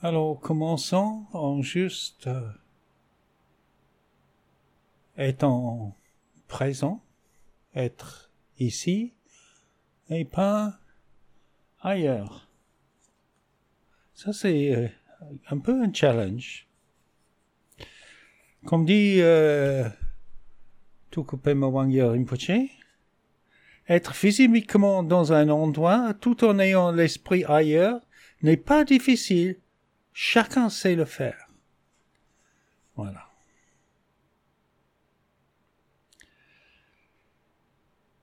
Alors commençons en juste euh, étant présent, être ici et pas ailleurs. Ça c'est euh, un peu un challenge. Comme dit euh, Tukupe Mawangya Rinpoche, être physiquement dans un endroit tout en ayant l'esprit ailleurs n'est pas difficile. Chacun sait le faire. Voilà.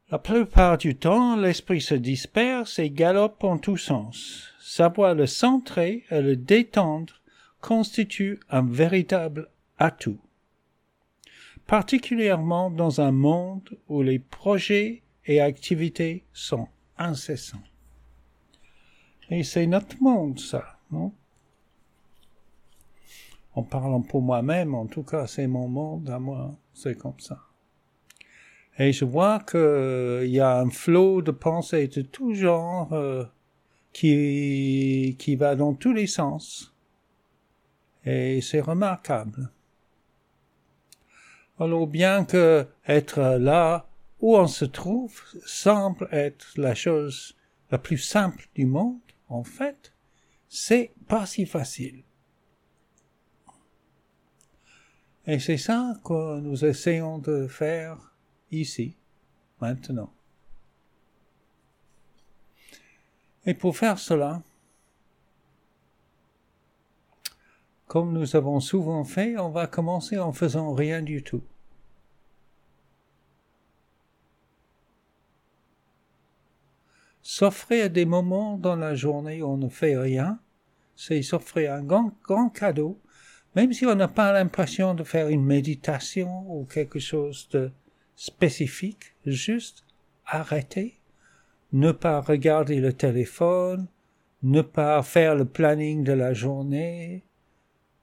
La plupart du temps, l'esprit se disperse et galope en tous sens. Savoir le centrer et le détendre constitue un véritable atout, particulièrement dans un monde où les projets et activités sont incessants. Et c'est notre monde, ça, non? En parlant pour moi-même, en tout cas, c'est mon monde à moi, c'est comme ça. Et je vois que il y a un flot de pensées de tout genre euh, qui qui va dans tous les sens. Et c'est remarquable. Alors bien que être là où on se trouve semble être la chose la plus simple du monde, en fait, c'est pas si facile. Et c'est ça que nous essayons de faire ici, maintenant. Et pour faire cela, comme nous avons souvent fait, on va commencer en faisant rien du tout. S'offrir des moments dans la journée où on ne fait rien, c'est s'offrir un grand, grand cadeau, même si on n'a pas l'impression de faire une méditation ou quelque chose de spécifique, juste arrêter, ne pas regarder le téléphone, ne pas faire le planning de la journée,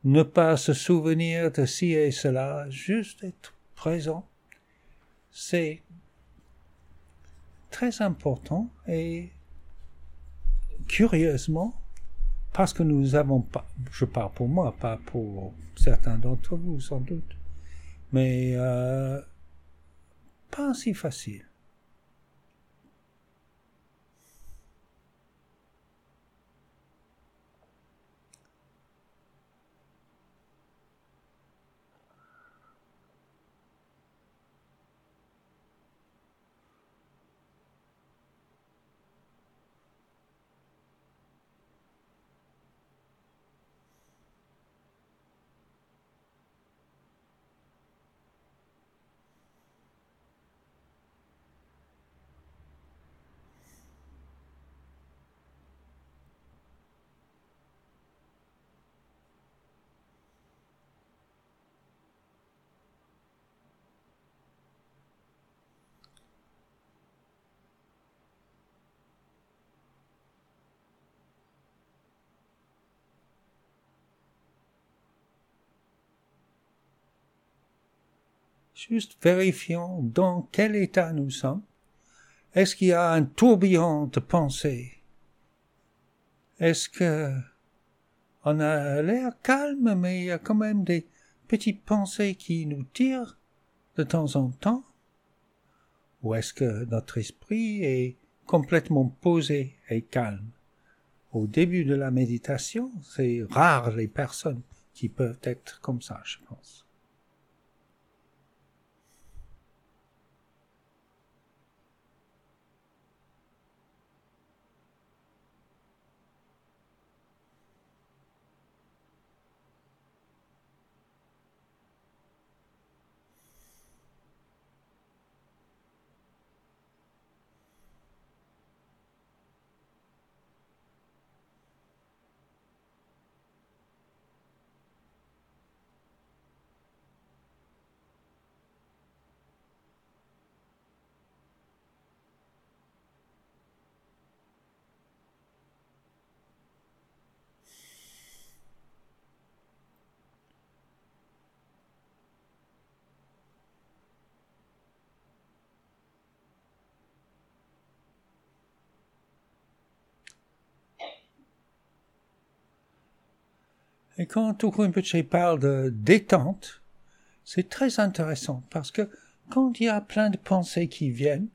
ne pas se souvenir de ci et cela, juste être présent. C'est très important et curieusement, parce que nous avons pas, je parle pour moi, pas pour certains d'entre vous sans doute, mais euh, pas si facile. Juste vérifions dans quel état nous sommes. Est-ce qu'il y a un tourbillon de pensées? Est-ce que on a l'air calme, mais il y a quand même des petites pensées qui nous tirent de temps en temps? Ou est-ce que notre esprit est complètement posé et calme? Au début de la méditation, c'est rare les personnes qui peuvent être comme ça, je pense. Et quand Rinpoche parle de détente, c'est très intéressant parce que quand il y a plein de pensées qui viennent,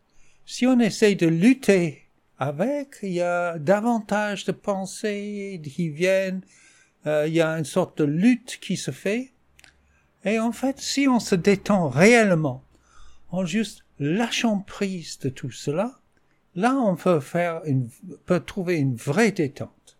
si on essaie de lutter avec, il y a davantage de pensées qui viennent, euh, il y a une sorte de lutte qui se fait. Et en fait, si on se détend réellement, en juste lâchant prise de tout cela, là on peut faire une, peut trouver une vraie détente.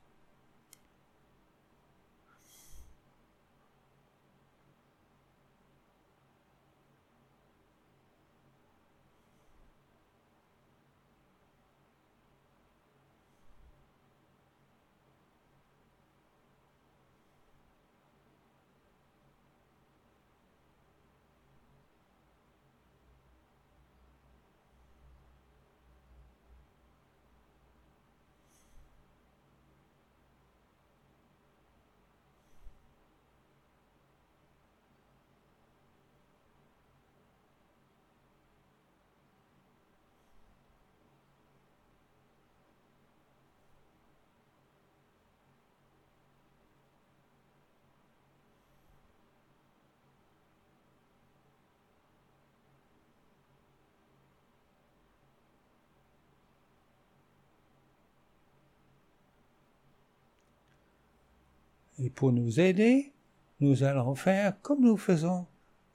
Et pour nous aider, nous allons faire comme nous faisons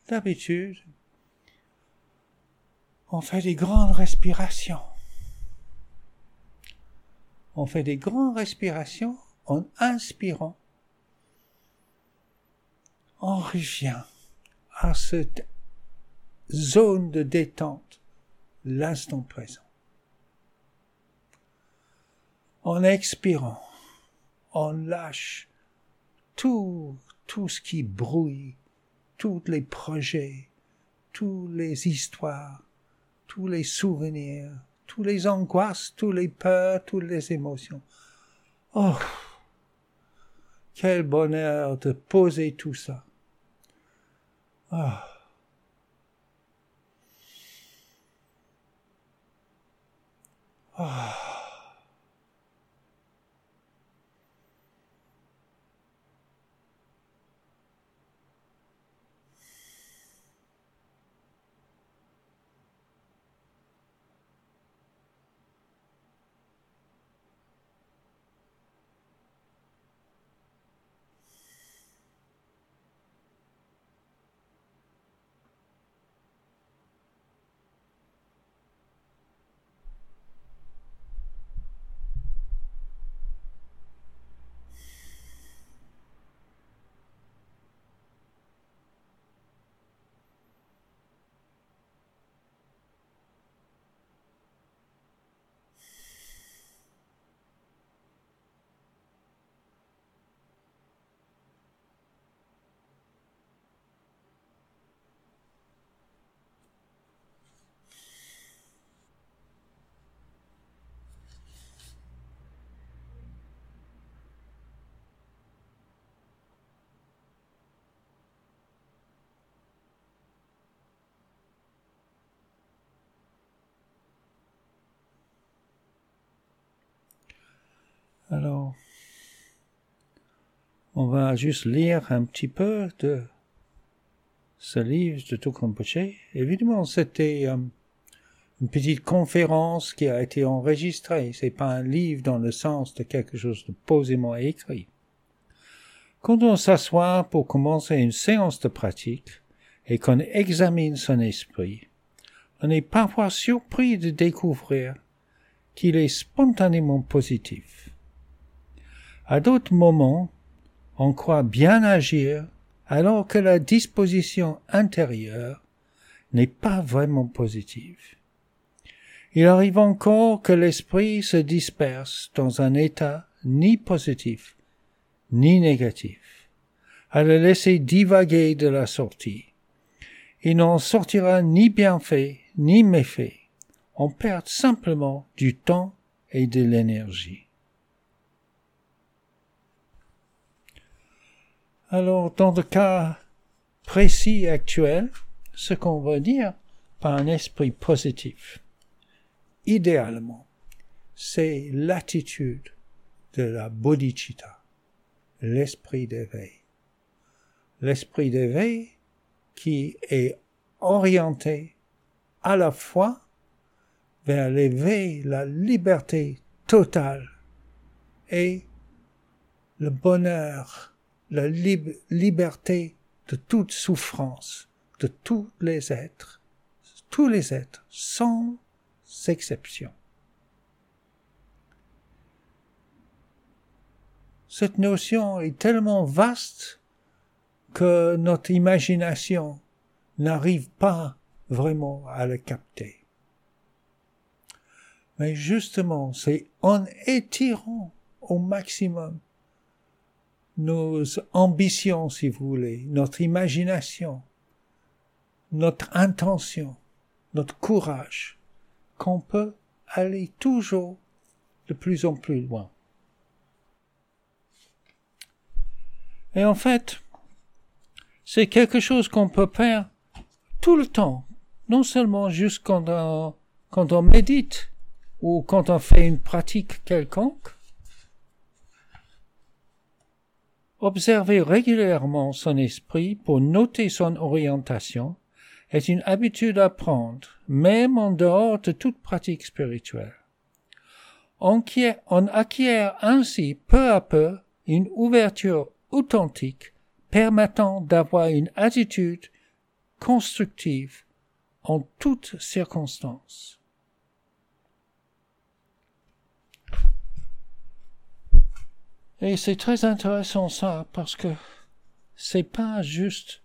d'habitude. On fait des grandes respirations. On fait des grandes respirations en inspirant. On revient à cette zone de détente, l'instant présent. En expirant, on lâche tout, tout ce qui brouille, tous les projets, toutes les histoires, tous les souvenirs, tous les angoisses, tous les peurs, toutes les émotions. Oh, quel bonheur de poser tout ça. Oh. Oh. Alors, on va juste lire un petit peu de ce livre de Tukrampoche. Évidemment, c'était euh, une petite conférence qui a été enregistrée. C'est pas un livre dans le sens de quelque chose de posément écrit. Quand on s'assoit pour commencer une séance de pratique et qu'on examine son esprit, on est parfois surpris de découvrir qu'il est spontanément positif. À d'autres moments, on croit bien agir alors que la disposition intérieure n'est pas vraiment positive. Il arrive encore que l'esprit se disperse dans un état ni positif ni négatif. À le laisser divaguer de la sortie, il n'en sortira ni bienfait ni méfait. On perd simplement du temps et de l'énergie. Alors, dans le cas précis actuel, ce qu'on va dire par un esprit positif, idéalement, c'est l'attitude de la bodhicitta, l'esprit d'éveil. L'esprit d'éveil qui est orienté à la fois vers l'éveil, la liberté totale et le bonheur, la liberté de toute souffrance, de tous les êtres, tous les êtres, sans exception. Cette notion est tellement vaste que notre imagination n'arrive pas vraiment à la capter. Mais justement, c'est en étirant au maximum nos ambitions, si vous voulez, notre imagination, notre intention, notre courage, qu'on peut aller toujours de plus en plus loin. Et en fait, c'est quelque chose qu'on peut faire tout le temps, non seulement juste quand on, quand on médite ou quand on fait une pratique quelconque. Observer régulièrement son esprit pour noter son orientation est une habitude à prendre, même en dehors de toute pratique spirituelle. On acquiert ainsi peu à peu une ouverture authentique permettant d'avoir une attitude constructive en toutes circonstances. Et c'est très intéressant ça parce que c'est pas juste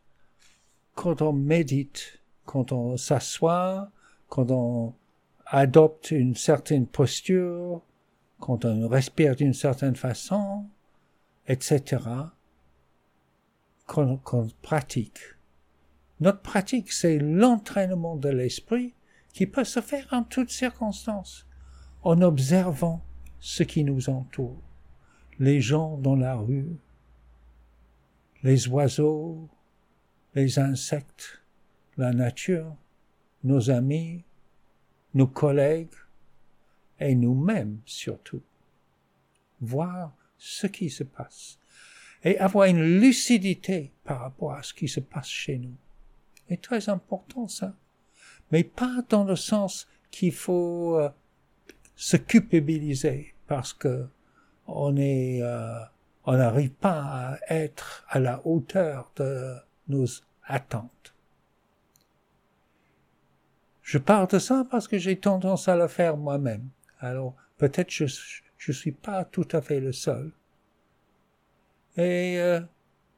quand on médite, quand on s'assoit, quand on adopte une certaine posture, quand on respire d'une certaine façon, etc., qu'on pratique. Notre pratique, c'est l'entraînement de l'esprit qui peut se faire en toutes circonstances, en observant ce qui nous entoure, les gens dans la rue, les oiseaux, les insectes, la nature, nos amis, nos collègues et nous-mêmes surtout. Voir ce qui se passe et avoir une lucidité par rapport à ce qui se passe chez nous est très important ça. Mais pas dans le sens qu'il faut euh, se culpabiliser parce que on est, euh, on n'arrive pas à être à la hauteur de nos attentes. Je parle de ça parce que j'ai tendance à le faire moi-même. Alors peut-être je je suis pas tout à fait le seul. Et euh,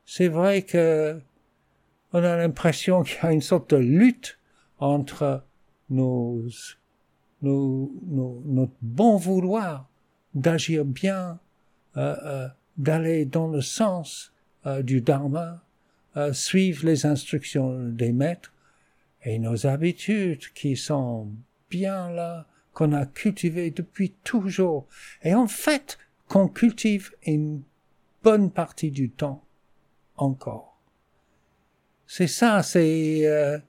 c'est vrai que on a l'impression qu'il y a une sorte de lutte entre nos, nos, notre bon vouloir d'agir bien, euh, euh, d'aller dans le sens euh, du dharma, euh, suivre les instructions des maîtres, et nos habitudes qui sont bien là, qu'on a cultivées depuis toujours, et en fait qu'on cultive une bonne partie du temps encore. C'est ça, c'est... Euh,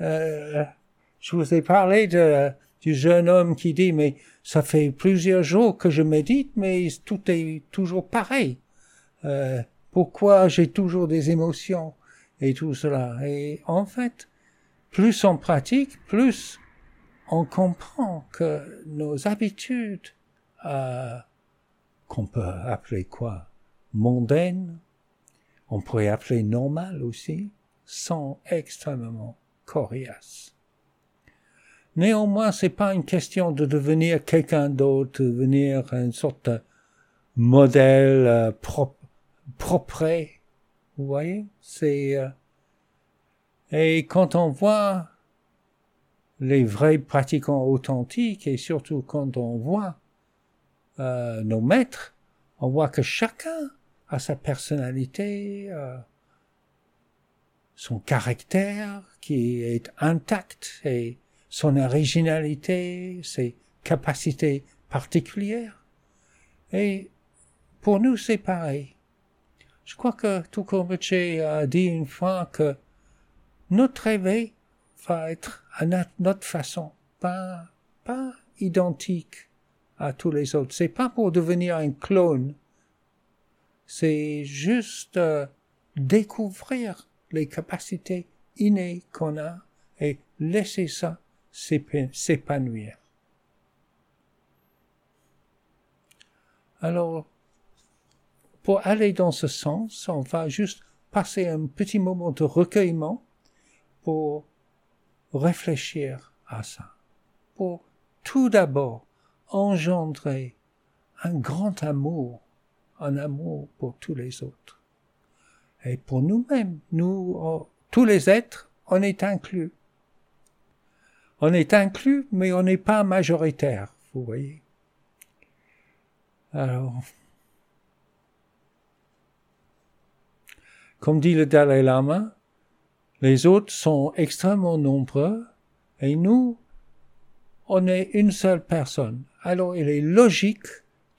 euh, je vous ai parlé de, du jeune homme qui dit, mais ça fait plusieurs jours que je médite, mais tout est toujours pareil. Euh, pourquoi j'ai toujours des émotions et tout cela? Et en fait, plus on pratique, plus on comprend que nos habitudes, euh, qu'on peut appeler quoi? Mondaines, on pourrait appeler normales aussi, sont extrêmement coriaces. Néanmoins, c'est pas une question de devenir quelqu'un d'autre, de devenir une sorte de modèle euh, propre. Vous voyez, c'est euh, et quand on voit les vrais pratiquants authentiques et surtout quand on voit euh, nos maîtres, on voit que chacun a sa personnalité, son caractère qui est intact et son originalité, ses capacités particulières. Et pour nous, c'est pareil. Je crois que Tukovic a dit une fois que notre éveil va être à notre façon, pas, pas identique à tous les autres. C'est pas pour devenir un clone. c'est juste euh, découvrir les capacités innées qu'on a et laisser ça s'épanouir. Alors, pour aller dans ce sens, on va juste passer un petit moment de recueillement pour réfléchir à ça, pour tout d'abord engendrer un grand amour, un amour pour tous les autres. Et pour nous-mêmes, nous, tous les êtres, on est inclus. On est inclus, mais on n'est pas majoritaire, vous voyez. Alors, comme dit le Dalai Lama, les autres sont extrêmement nombreux et nous, on est une seule personne. Alors il est logique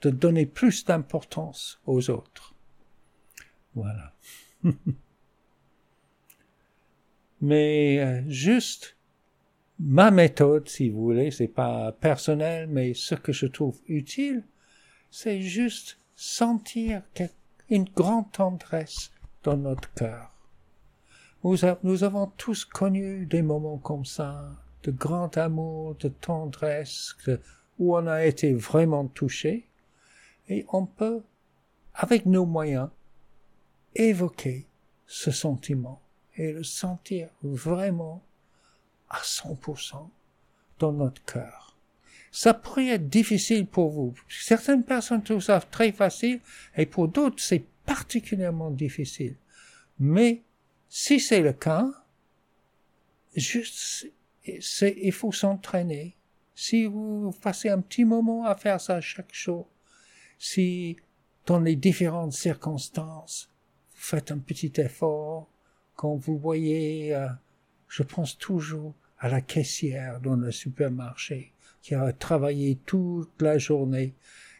de donner plus d'importance aux autres. Voilà. mais euh, juste ma méthode, si vous voulez, c'est pas personnel, mais ce que je trouve utile, c'est juste sentir une grande tendresse dans notre cœur. Nous, avons tous connu des moments comme ça, de grand amour, de tendresse, où on a été vraiment touché, et on peut, avec nos moyens, évoquer ce sentiment et le sentir vraiment à 100% dans notre cœur. Ça pourrait être difficile pour vous. Certaines personnes trouvent ça très facile et pour d'autres c'est particulièrement difficile. Mais si c'est le cas, juste, il faut s'entraîner. Si vous passez un petit moment à faire ça chaque jour, si dans les différentes circonstances, vous faites un petit effort, quand vous voyez, euh, je pense toujours à la caissière dans le supermarché qui a travaillé toute la journée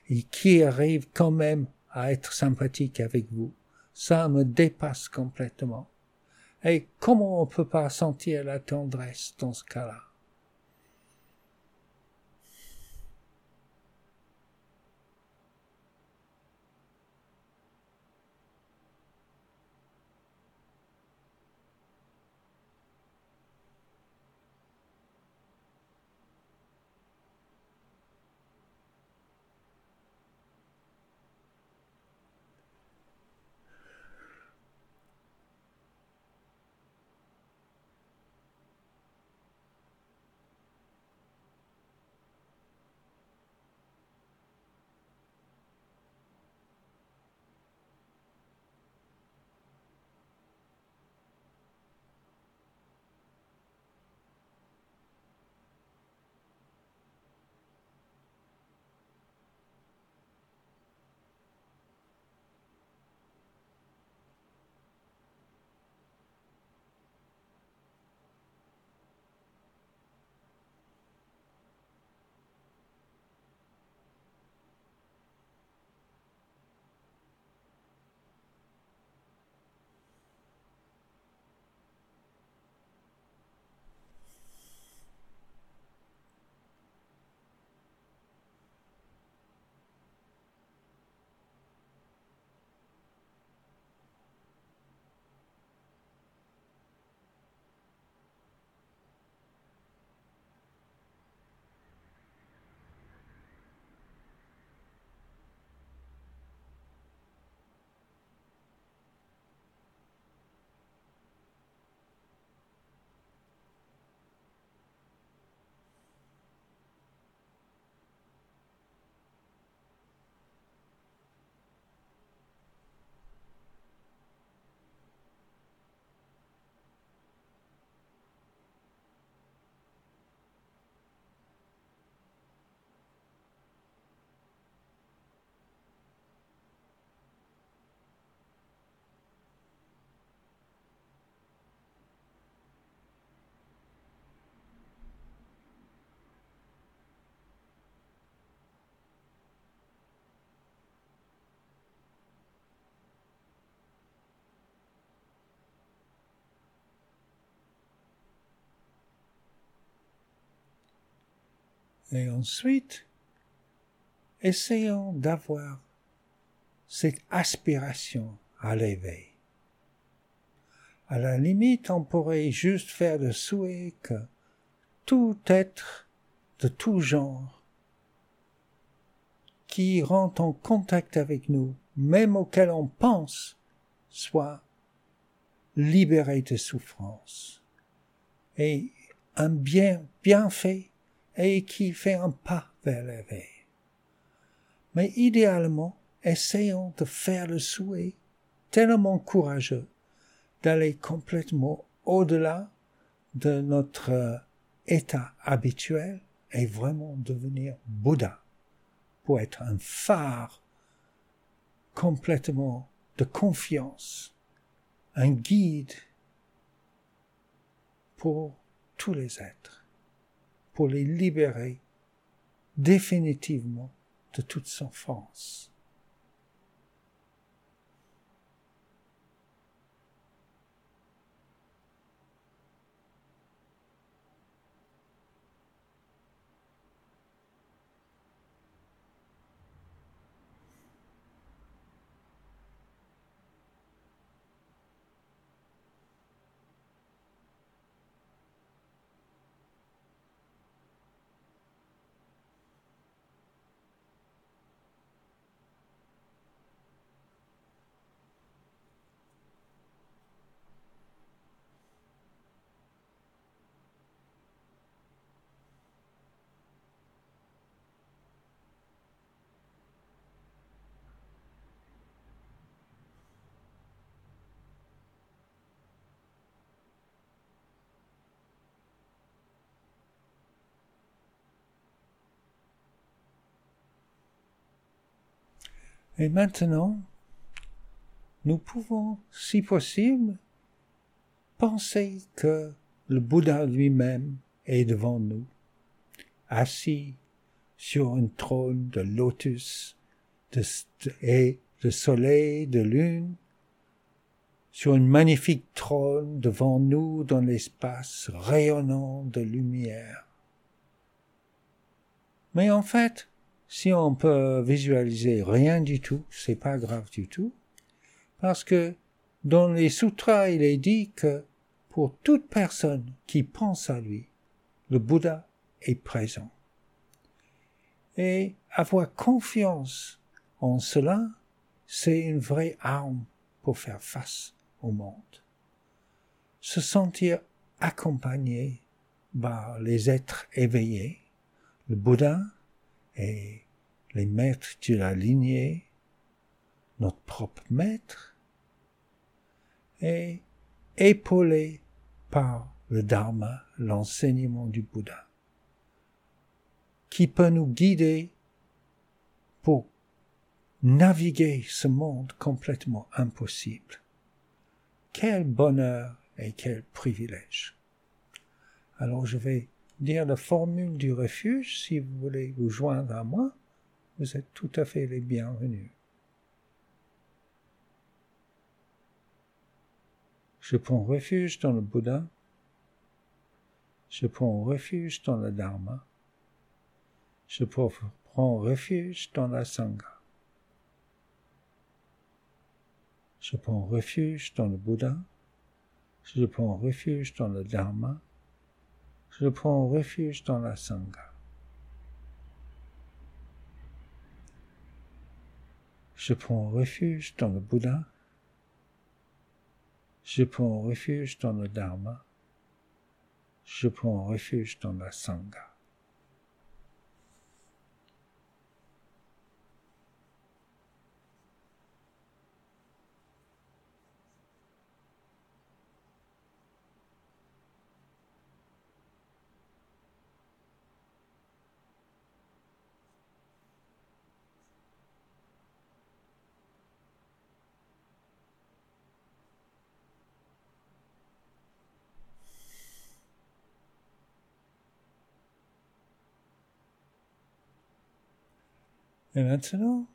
et qui arrive quand même à être sympathique avec vous. Ça me dépasse complètement. Et comment on peut pas sentir la tendresse dans ce cas-là? Et ensuite, essayons d'avoir cette aspiration à l'éveil. À la limite, on pourrait juste faire le souhait que tout être de tout genre qui rentre en contact avec nous, même auquel on pense, soit libéré de souffrance. Et un bien, bien fait et qui fait un pas vers l'éveil. Mais idéalement, essayons de faire le souhait tellement courageux d'aller complètement au-delà de notre état habituel et vraiment devenir Bouddha pour être un phare complètement de confiance, un guide pour tous les êtres, pour les libérer définitivement de toute souffrance. Et maintenant, nous pouvons, si possible, penser que le Bouddha lui-même est devant nous, assis sur un trône de lotus de, et de soleil, de lune, sur un magnifique trône devant nous dans l'espace rayonnant de lumière. Mais en fait, si on peut visualiser rien du tout, c'est pas grave du tout, parce que dans les sutras, il est dit que pour toute personne qui pense à lui, le Bouddha est présent. Et avoir confiance en cela, c'est une vraie arme pour faire face au monde. Se sentir accompagné par les êtres éveillés, le Bouddha, et les maîtres de la lignée, notre propre maître, et épaulé par le Dharma, l'enseignement du Bouddha, qui peut nous guider pour naviguer ce monde complètement impossible. Quel bonheur et quel privilège. Alors je vais dire la formule du refuge si vous voulez vous joindre à moi. Vous êtes tout à fait les bienvenus. Je prends refuge dans le Bouddha. Je prends refuge dans le Dharma. Je prends refuge dans la Sangha. Je prends refuge dans le Bouddha. Je prends refuge dans le Dharma je prends refuge dans la Sangha. Je prends refuge dans le Bouddha. Je prends refuge dans le Dharma. Je prends refuge dans la Sangha. Et maintenant,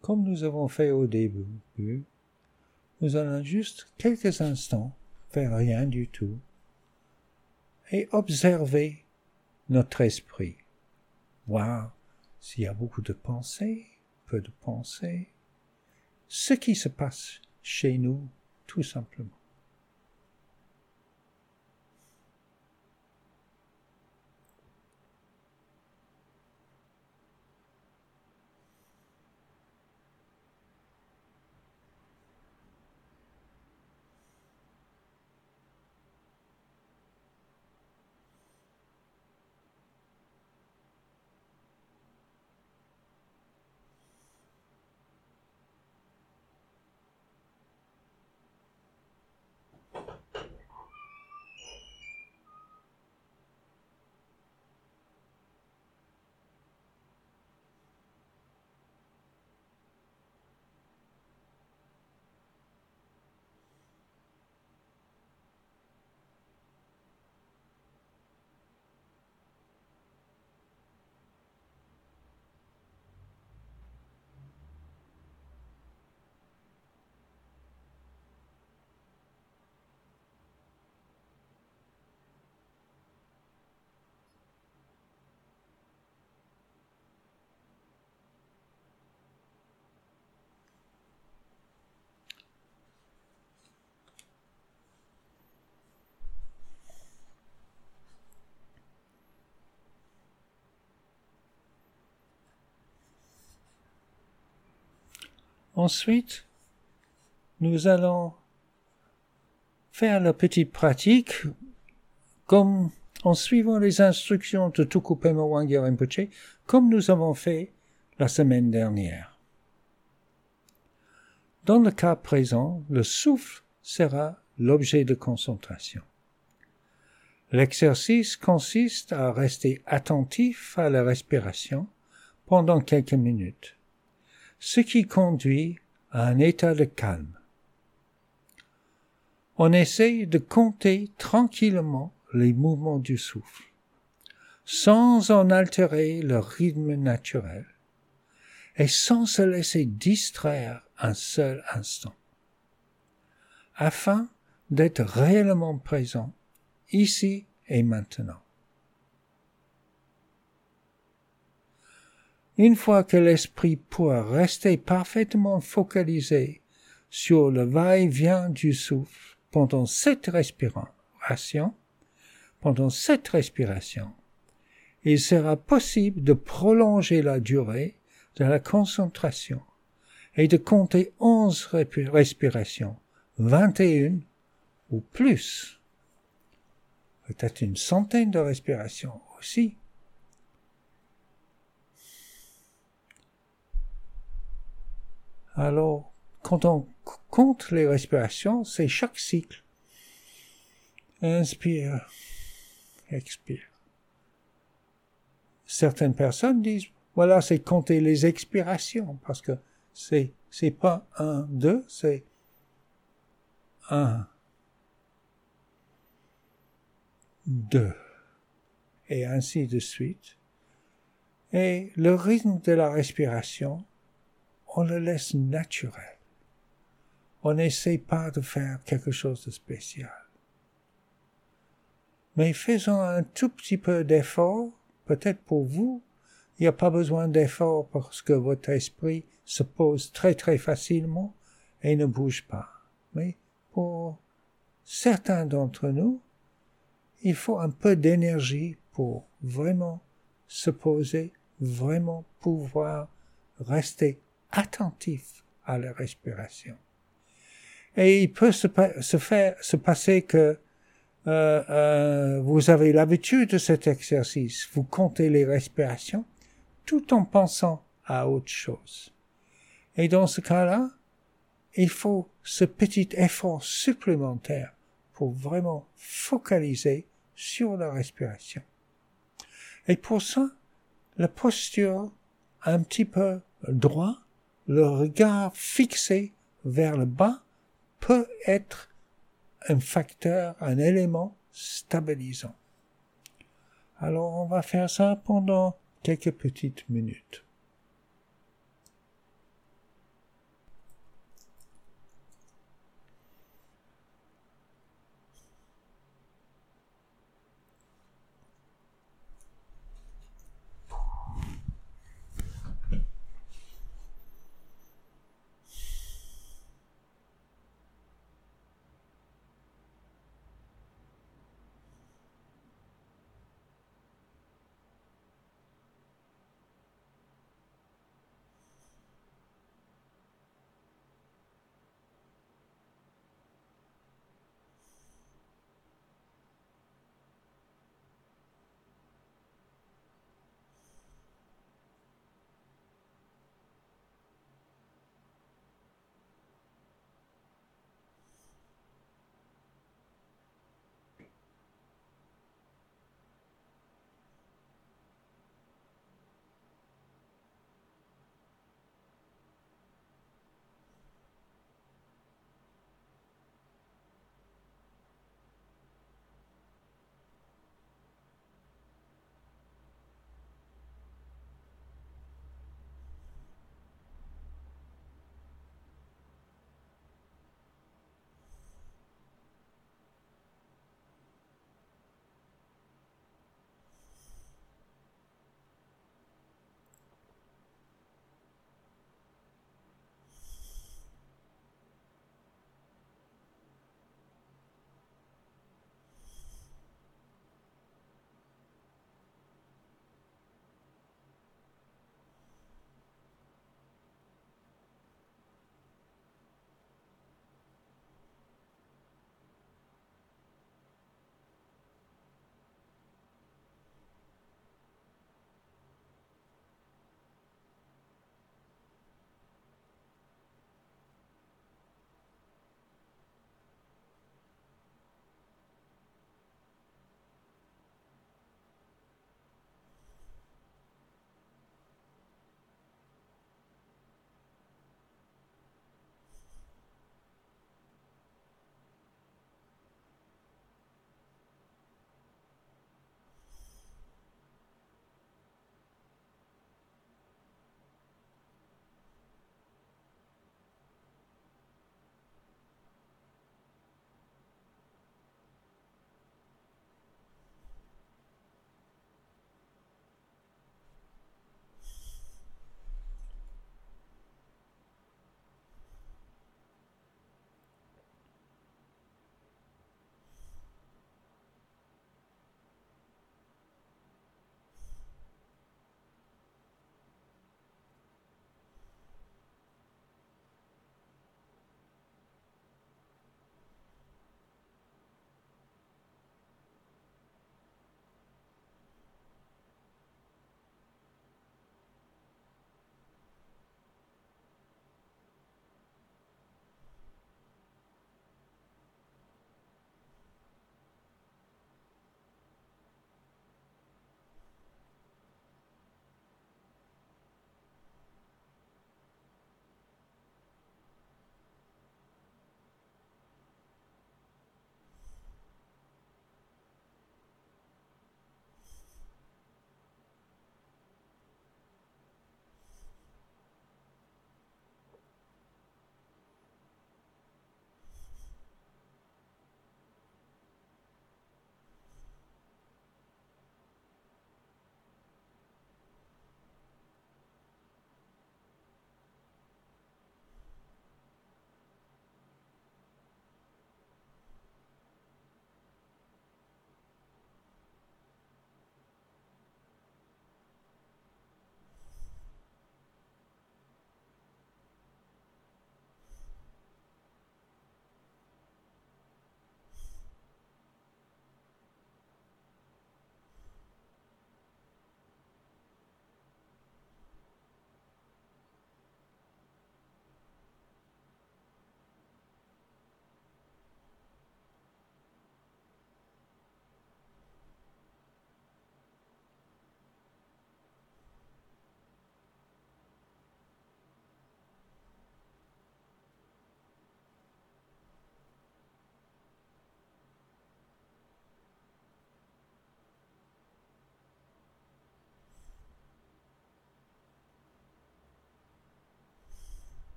comme nous avons fait au début, nous allons juste quelques instants faire rien du tout et observer notre esprit, voir s'il y a beaucoup de pensées peu de pensée, ce qui se passe chez nous tout simplement. Ensuite, nous allons faire la petite pratique comme en suivant les instructions de Tukupema Rinpoche, comme nous avons fait la semaine dernière. Dans le cas présent, le souffle sera l'objet de concentration. L'exercice consiste à rester attentif à la respiration pendant quelques minutes ce qui conduit à un état de calme. On essaye de compter tranquillement les mouvements du souffle, sans en altérer le rythme naturel, et sans se laisser distraire un seul instant, afin d'être réellement présent ici et maintenant. Une fois que l'esprit pourra rester parfaitement focalisé sur le va-et-vient du souffle pendant cette respiration, pendant cette respiration, il sera possible de prolonger la durée de la concentration et de compter onze respirations, vingt et une ou plus. Peut-être une centaine de respirations aussi. Alors, quand on compte les respirations, c'est chaque cycle. Inspire, expire. Certaines personnes disent, voilà, c'est compter les expirations, parce que c'est, c'est pas un, deux, c'est un, deux, et ainsi de suite. Et le rythme de la respiration on le laisse naturel. On n'essaie pas de faire quelque chose de spécial. Mais faisons un tout petit peu d'effort, peut-être pour vous, il n'y a pas besoin d'effort parce que votre esprit se pose très très facilement et ne bouge pas. Mais pour certains d'entre nous, il faut un peu d'énergie pour vraiment se poser, vraiment pouvoir rester attentif à la respiration. Et il peut se, faire, se passer que euh, euh, vous avez l'habitude de cet exercice, vous comptez les respirations tout en pensant à autre chose. Et dans ce cas-là, il faut ce petit effort supplémentaire pour vraiment focaliser sur la respiration. Et pour ça, la posture un petit peu droit le regard fixé vers le bas peut être un facteur, un élément stabilisant. Alors on va faire ça pendant quelques petites minutes.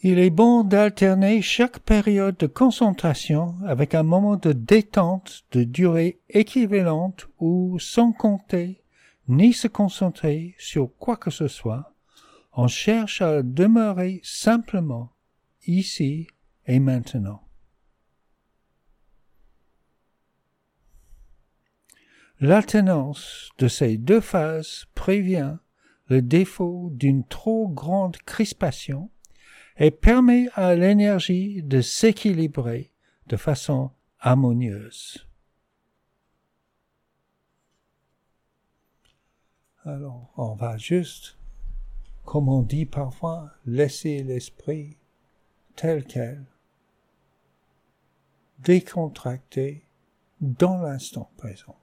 Il est bon d'alterner chaque période de concentration avec un moment de détente de durée équivalente ou sans compter ni se concentrer sur quoi que ce soit, on cherche à demeurer simplement ici et maintenant. L'alternance de ces deux phases prévient le défaut d'une trop grande crispation et permet à l'énergie de s'équilibrer de façon harmonieuse. Alors, on va juste, comme on dit parfois, laisser l'esprit tel quel, décontracté dans l'instant présent.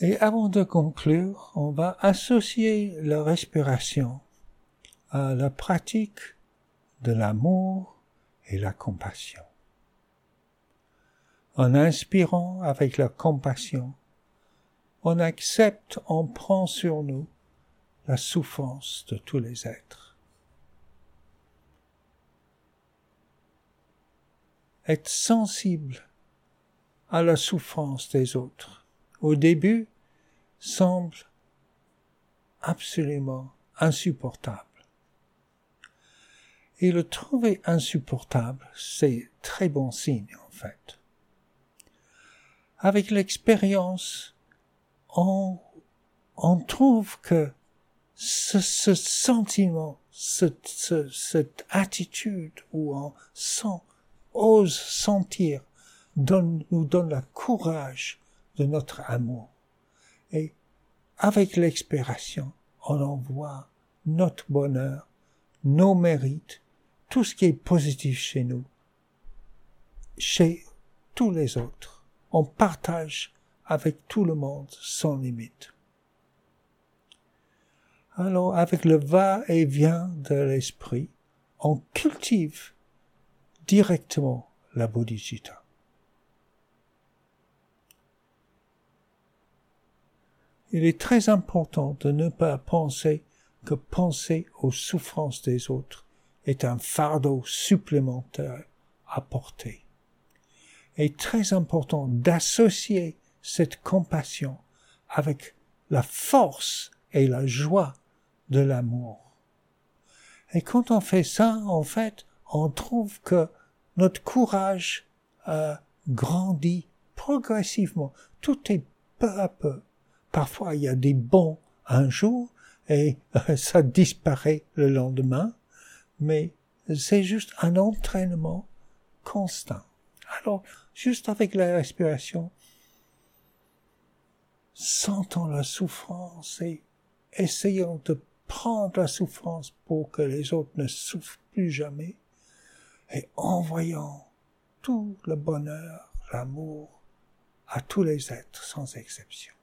Et avant de conclure, on va associer la respiration à la pratique de l'amour et la compassion. En inspirant avec la compassion, on accepte, on prend sur nous la souffrance de tous les êtres. Être sensible à la souffrance des autres au début, semble absolument insupportable. Et le trouver insupportable, c'est très bon signe en fait. Avec l'expérience, on, trouve que ce, sentiment, cette, cette attitude où on sent, ose sentir, donne, nous donne le courage de notre amour. Et avec l'expiration, on en voit notre bonheur, nos mérites, tout ce qui est positif chez nous, chez tous les autres. On partage avec tout le monde sans limite. Alors, avec le va-et-vient de l'esprit, on cultive directement la bodhicitta. Il est très important de ne pas penser que penser aux souffrances des autres est un fardeau supplémentaire à porter. Il très important d'associer cette compassion avec la force et la joie de l'amour. Et quand on fait ça, en fait, on trouve que notre courage euh, grandit progressivement. Tout est peu à peu Parfois, il y a des bons un jour et ça disparaît le lendemain, mais c'est juste un entraînement constant. Alors, juste avec la respiration, sentons la souffrance et essayons de prendre la souffrance pour que les autres ne souffrent plus jamais et envoyons tout le bonheur, l'amour à tous les êtres sans exception.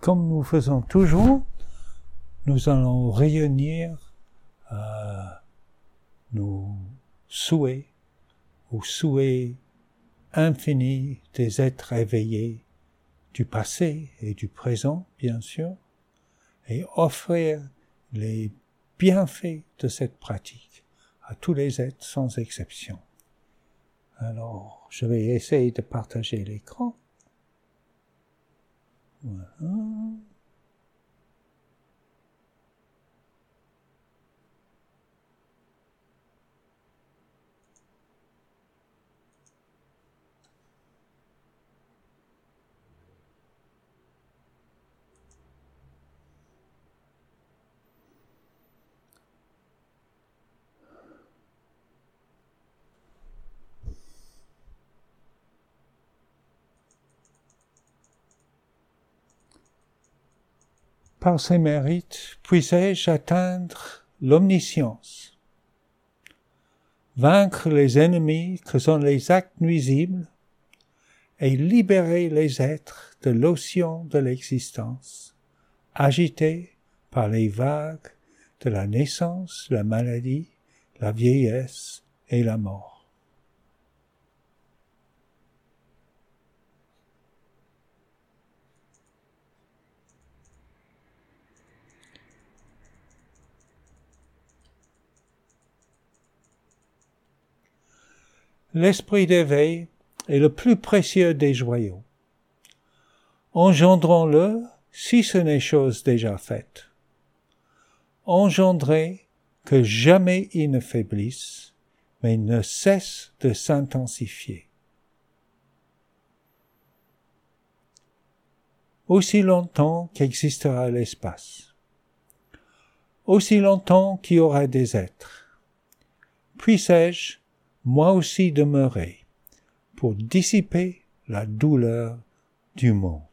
Comme nous faisons toujours, nous allons réunir euh, nos souhaits, aux souhaits infinis des êtres éveillés du passé et du présent, bien sûr, et offrir les bienfaits de cette pratique à tous les êtres sans exception. Alors, je vais essayer de partager l'écran. Voilà. Par ses mérites, puissais-je atteindre l'omniscience, vaincre les ennemis que sont les actes nuisibles et libérer les êtres de l'océan de l'existence, agités par les vagues de la naissance, la maladie, la vieillesse et la mort. L'esprit d'éveil est le plus précieux des joyaux. Engendrons-le si ce n'est chose déjà faite. Engendrez que jamais il ne faiblisse, mais ne cesse de s'intensifier. Aussi longtemps qu'existera l'espace, aussi longtemps qu'il y aura des êtres, puissais-je moi aussi demeurer pour dissiper la douleur du monde.